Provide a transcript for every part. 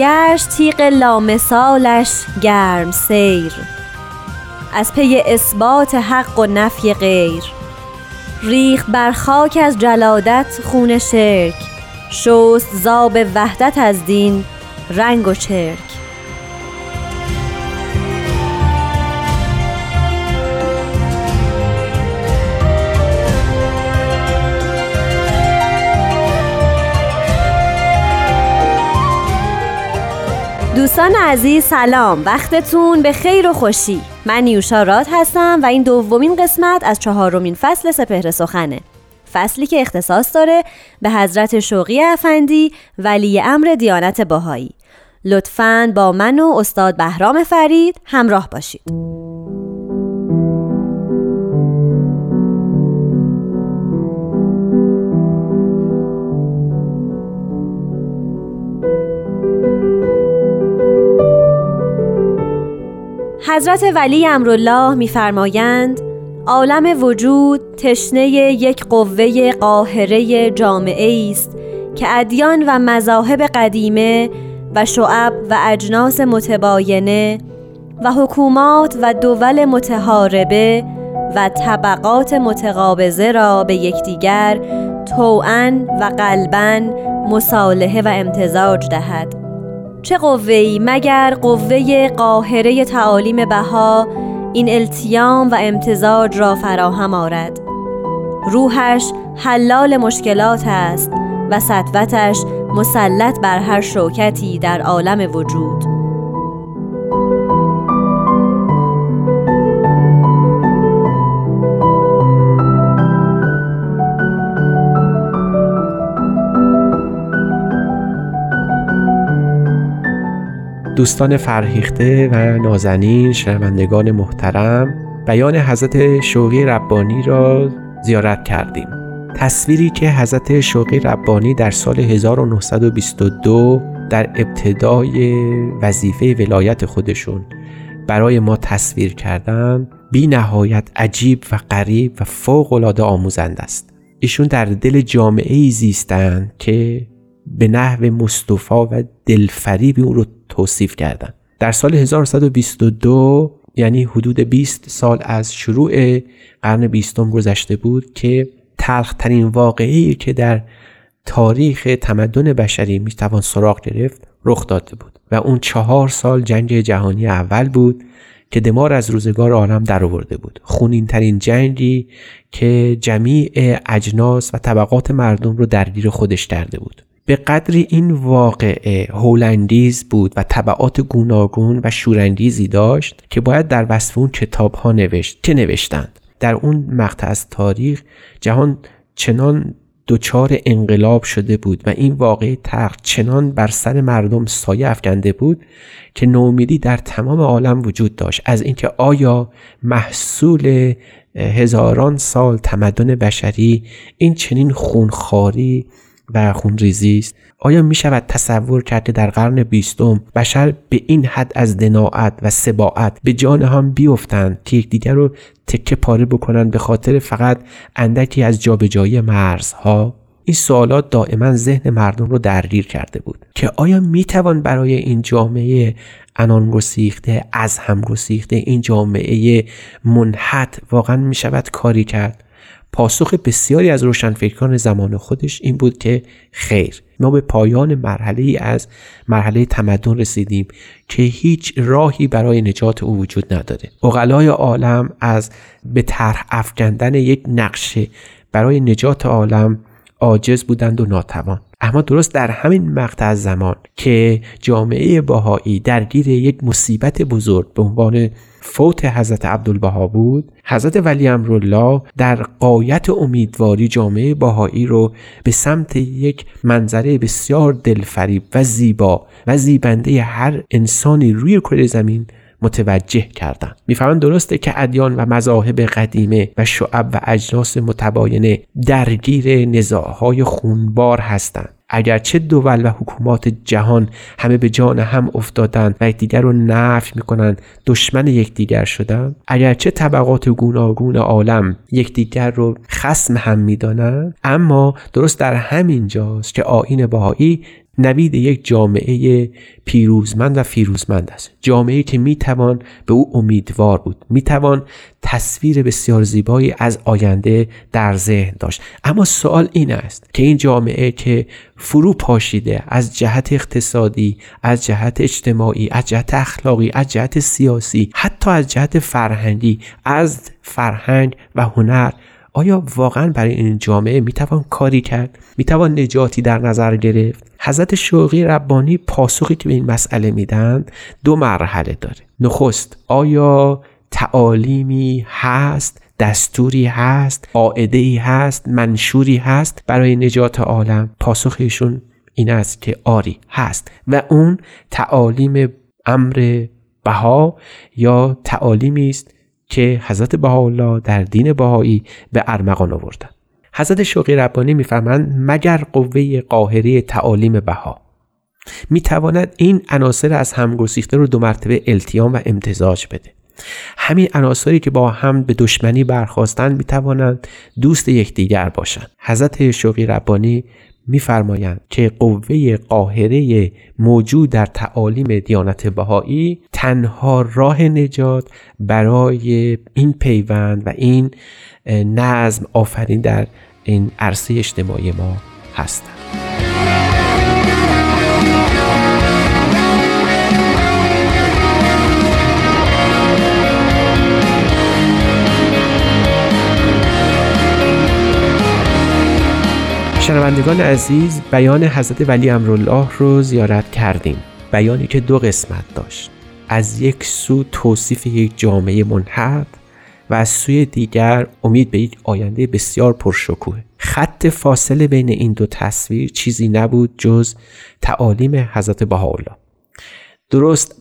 گشت تیغ لامثالش گرم سیر. از پی اثبات حق و نفی غیر. ریخت بر خاک از جلادت خون شرک. شست زاب وحدت از دین رنگ و چرک. دوستان عزیز سلام. وقتتون به خیر و خوشی. من نیوشا راد هستم و این دومین قسمت از چهارمین فصل سپهر سخنه. فصلی که اختصاص داره به حضرت شوقی افندی ولی امر دیانت باهایی لطفاً با من و استاد بهرام فرید همراه باشید. حضرت ولی امرالله میفرمایند عالم وجود تشنه یک قوه قاهره جامعه است که ادیان و مذاهب قدیمه و شعب و اجناس متباینه و حکومات و دول متحاربه و طبقات متقابضه را به یکدیگر توعا و قلبا مصالحه و امتزاج دهد. چه قوه‌ای مگر قوه قاهره تعالیم بها این التیام و امتزاج را فراهم آرد. روحش حلال مشکلات است و سطوتش مسلط بر هر شوکتی در عالم وجود. دوستان فرهیخته و نازنین شنوندگان محترم بیان حضرت شوقی ربانی را زیارت کردیم. تصویری که حضرت شوقی ربانی در سال 1922 در ابتدای وظیفه ولایت خودشون برای ما تصویر کردن بی نهایت عجیب و غریب و فوق العاده آموزند است. ایشون در دل جامعه ای زیستند که به نحو مصطفی و دلفریبی اون رو توصیف کردن. در سال 1122 یعنی حدود 20 سال از شروع قرن بیستم گذشته بود که تلخترین واقعی که در تاریخ تمدن بشری می‌توان سراغ گرفت رخ داده بود. و اون چهار سال جنگ جهانی اول بود که دمار از روزگار عالم در آورده بود. خونین ترین جنگی که جمیع اجناس و طبقات مردم رو درگیر خودش کرده بود. به قدری این واقعه هولندیز بود و طبعات گوناگون و شورانگیزی داشت که باید در وصف اون کتاب ها نوشت که نوشتند. در اون مقطع از تاریخ جهان چنان دچار انقلاب شده بود و این واقعه تخت چنان بر سر مردم سایه افکنده بود که نومیدی در تمام عالم وجود داشت. از اینکه آیا محصول هزاران سال تمدن بشری این چنین خونخاری و خونریزی است. آیا می شود تصور کرد که در قرن بیستم بشر به این حد از دناعت و سباعت به جان هم بیفتند که یکدیگر رو تکه پاره بکنند به خاطر فقط اندکی از جابجایی مرزها؟ این سوالات دائما ذهن مردم رو درگیر کرده بود که آیا می توان برای این جامعه انان گسیخته از هم گسیخته این جامعه منحت واقعا می شود کاری کرد؟ پاسخ بسیاری از روشنفکران زمان خودش این بود که خیر. ما به پایان مرحله ای از مرحله تمدن رسیدیم که هیچ راهی برای نجات او وجود نداره. اقلای عالم از به طرح افکندن یک نقشه برای نجات عالم عاجز بودند و ناتوان. اما درست در همین مقطع زمان که جامعه باهایی درگیر یک مصیبت بزرگ به عنوان فوت حضرت عبدالبها بود حضرت ولی امرالله در قایت امیدواری جامعه باهایی رو به سمت یک منظره بسیار دلفریب و زیبا و زیبنده هر انسانی روی کره زمین متوجه کردن می‌فهمند درسته که ادیان و مذاهب قدیمه و شعب و اجناس متباینه درگیر نزاعهای خونبار هستند. اگرچه دول و حکومات جهان همه به جان هم افتادند و یکدیگر رو نفی می‌کنند دشمن یکدیگر شدند. اگرچه طبقات گوناگون عالم یکدیگر رو خسم هم می‌دانند اما درست در همین جاست که آین بهایی نوید یک جامعه پیروزمند و فیروزمند است. جامعه که می‌توان به او امیدوار بود. می‌توان تصویر بسیار زیبایی از آینده در ذهن داشت. اما سوال این است که این جامعه که فرو پاشیده از جهت اقتصادی از جهت اجتماعی از جهت اخلاقی از جهت سیاسی حتی از جهت فرهنگی از فرهنگ و هنر آیا واقعا برای این جامعه می‌توان کاری کرد؟ می‌توان نجاتی در نظر گرفت؟ حضرت شوقی ربانی پاسخی که به این مسئله میدن دو مرحله داره. نخست آیا تعالیمی هست دستوری هست قاعده ای هست منشوری هست برای نجات عالم؟ پاسخشون این است که آری هست. و اون تعالیم امر بها یا تعالیمی است که حضرت بهاءالله در دین بهایی به ارمغان آوردن حضرت شوقی ربانی می‌فهمند مگر قوه قاهره تعالیم بها؟ می‌تواند این عناصر از هم گسیخته رو دو مرتبه التیام و امتزاج بده. همین عناصری که با هم به دشمنی برخواستند می‌توانند دوست یکدیگر باشند. حضرت شوقی ربانی میفرمایند که قوه قاهره موجود در تعالیم دیانت بهایی تنها راه نجات برای این پیوند و این نظم آفرین در این عرصه اجتماعی ما هستند. شنوندگان عزیز بیان حضرت ولی امرالله رو زیارت کردیم. بیانی که دو قسمت داشت. از یک سو توصیف یک جامعه منحد و از سوی دیگر امید به یک آینده بسیار پرشکوه. خط فاصله بین این دو تصویر چیزی نبود جز تعالیم حضرت بهاءالله. درست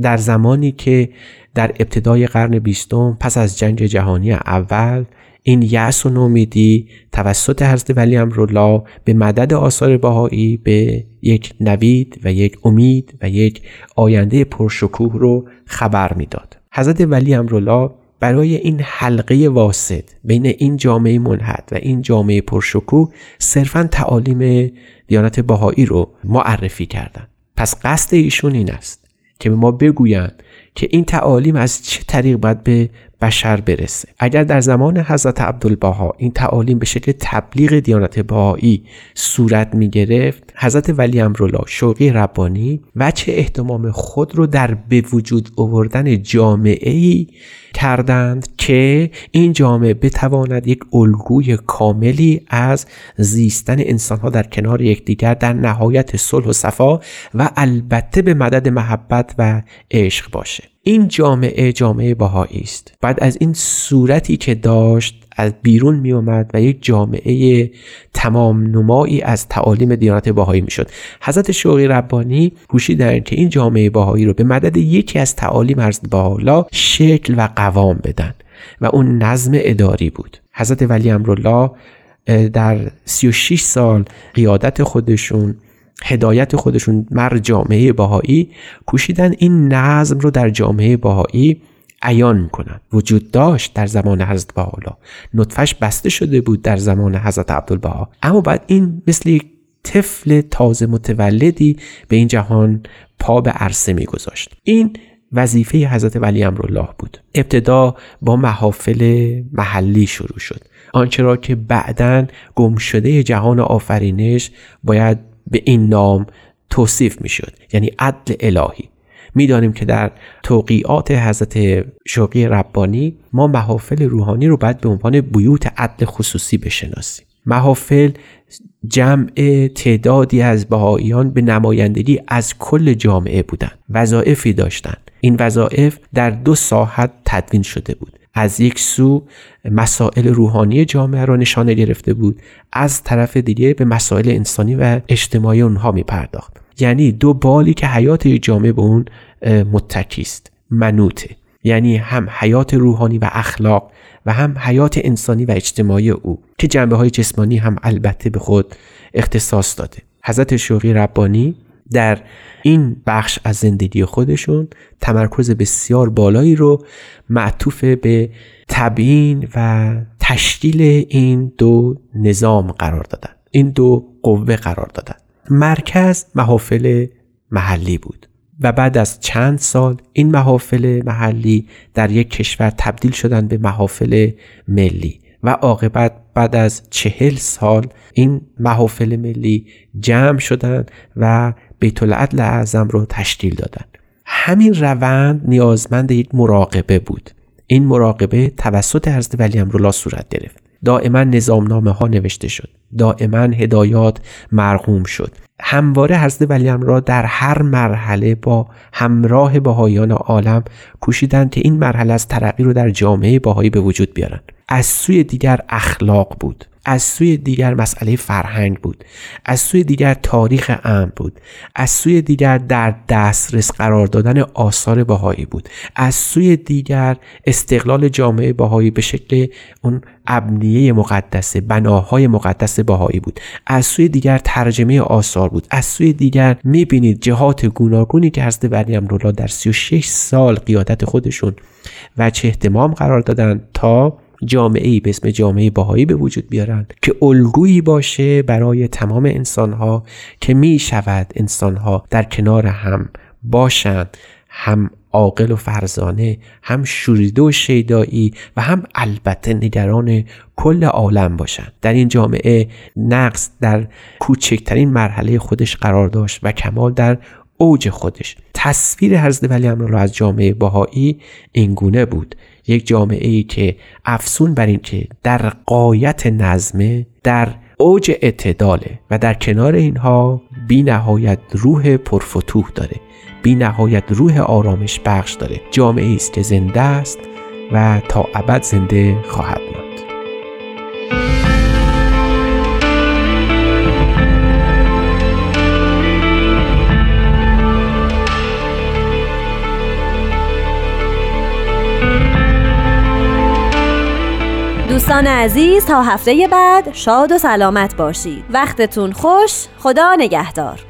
در زمانی که در ابتدای قرن بیستم پس از جنگ جهانی اول این یأس و نومیدی توسط حضرت ولی امرالله به مدد آثار بهایی به یک نوید و یک امید و یک آینده پرشکوه رو خبر می‌داد. حضرت ولی امرالله برای این حلقه واسط بین این جامعه منحد و این جامعه پرشکوه صرفا تعالیم دیانت بهایی رو معرفی کردند پس قصد ایشون این است که به ما بگویند که این تعالیم از چه طریق باید به بشر برسه. اگر در زمان حضرت عبدالبها این تعالیم به شکل تبلیغ دیانت بهایی صورت می گرفت حضرت ولی امرالله شوقی ربانی وچه احتمام خود رو در به وجود آوردن جامعه ای کردند که این جامعه بتواند یک الگوی کاملی از زیستن انسانها در کنار یکدیگر در نهایت صلح و صفا و البته به مدد محبت و عشق باشه. این جامعه جامعه بهایی است. بعد از این صورتی که داشت از بیرون می اومد و یک جامعه تمام نمایی از تعالیم دیانت باهایی می شد. حضرت شوقی ربانی کوشیدند که این جامعه باهایی رو به مدد یکی از تعالیم حضرت بالا شکل و قوام بدن و اون نظم اداری بود. حضرت ولی امرالله در 36 سال قیادت خودشون هدایت خودشون مر جامعه باهایی کوشیدن این نظم رو در جامعه باهایی عیان کنند وجود داشت در زمان حضرت بهاءالله نطفش بسته شده بود در زمان حضرت عبدالبها. اما بعد این مثل یک طفل تازه متولدی به این جهان پا به عرصه میگذاشت. این وظیفه حضرت ولی امرالله بود. ابتدا با محافل محلی شروع شد. آنچه را که بعدا گمشده جهان آفرینش باید به این نام توصیف می‌شد. یعنی عدل الهی. می‌دانیم که در توقیعات حضرت شوقی ربانی ما محافل روحانی رو باید به عنوان بیوت عدل خصوصی بشناسیم. محافل جمع تعدادی از بهاییان به نمایندگی از کل جامعه بودند. وظایفی داشتند. این وظایف در دو ساحت تدوین شده بود. از یک سو مسائل روحانی جامعه را نشانه گرفته بود. از طرف دیگه به مسائل انسانی و اجتماعی اونها می پرداخت یعنی دو بالی که حیات جامعه به اون متکی است منوته یعنی هم حیات روحانی و اخلاق و هم حیات انسانی و اجتماعی او که جنبه های جسمانی هم البته به خود اختصاص داده. حضرت شوقی ربانی در این بخش از زندگی خودشون تمرکز بسیار بالایی رو معطوف به تبیین و تشکیل این دو نظام قرار دادن. این دو قوه قرار دادن. مرکز محافل محلی بود و بعد از چند سال این محافل محلی در یک کشور تبدیل شدن به محافل ملی و عاقبت بعد از چهل سال این محافل ملی جمع شدند و بیت العدل اعظم رو تشکیل دادند همین روند نیازمند یک مراقبه بود. این مراقبه توسط حضرت ولی امرالله صورت گرفت. دائما نظامنامه ها نوشته شد. دائما هدایات مرغوم شد. همواره حضرت ولی را در هر مرحله با همراه بهایان عالم کوشیدند که این مرحله از ترقی رو در جامعه باهایی به وجود بیارن. از سوی دیگر اخلاق بود. از سوی دیگر مسئله فرهنگ بود از سوی دیگر تاریخ امن بود از سوی دیگر در دسترس قرار دادن آثار بهایی بود از سوی دیگر استقلال جامعه بهایی به شکل اون ابنیه مقدسه بناهای مقدس بهایی بود از سوی دیگر ترجمه آثار بود از سوی دیگر می‌بینید جهات گوناگونی که حضرت ولی امرالله در 36 سال قیادت خودشون و چه احتمام قرار دادن تا جامعه ای به اسم جامعه باهایی به وجود بیارند که الگویی باشه برای تمام انسانها که می شود انسانها در کنار هم باشند هم عاقل و فرزانه هم شوریده و شیدایی و هم البته نگران کل عالم باشند در این جامعه نقص در کوچکترین مرحله خودش قرار داشت و کمال در اوج خودش. تصویر حضرت ولی امر از جامعه باهایی اینگونه بود. یک جامعه ای که افسون بر این که در قایت نظمه در اوج اعتداله و در کنار اینها بی نهایت روح پرفتوح داره بی نهایت روح آرامش بخش داره. جامعه است که زنده است و تا ابد زنده خواهد ماند. دوستان عزیز تا هفته بعد شاد و سلامت باشید. وقتتون خوش خدا نگهدار.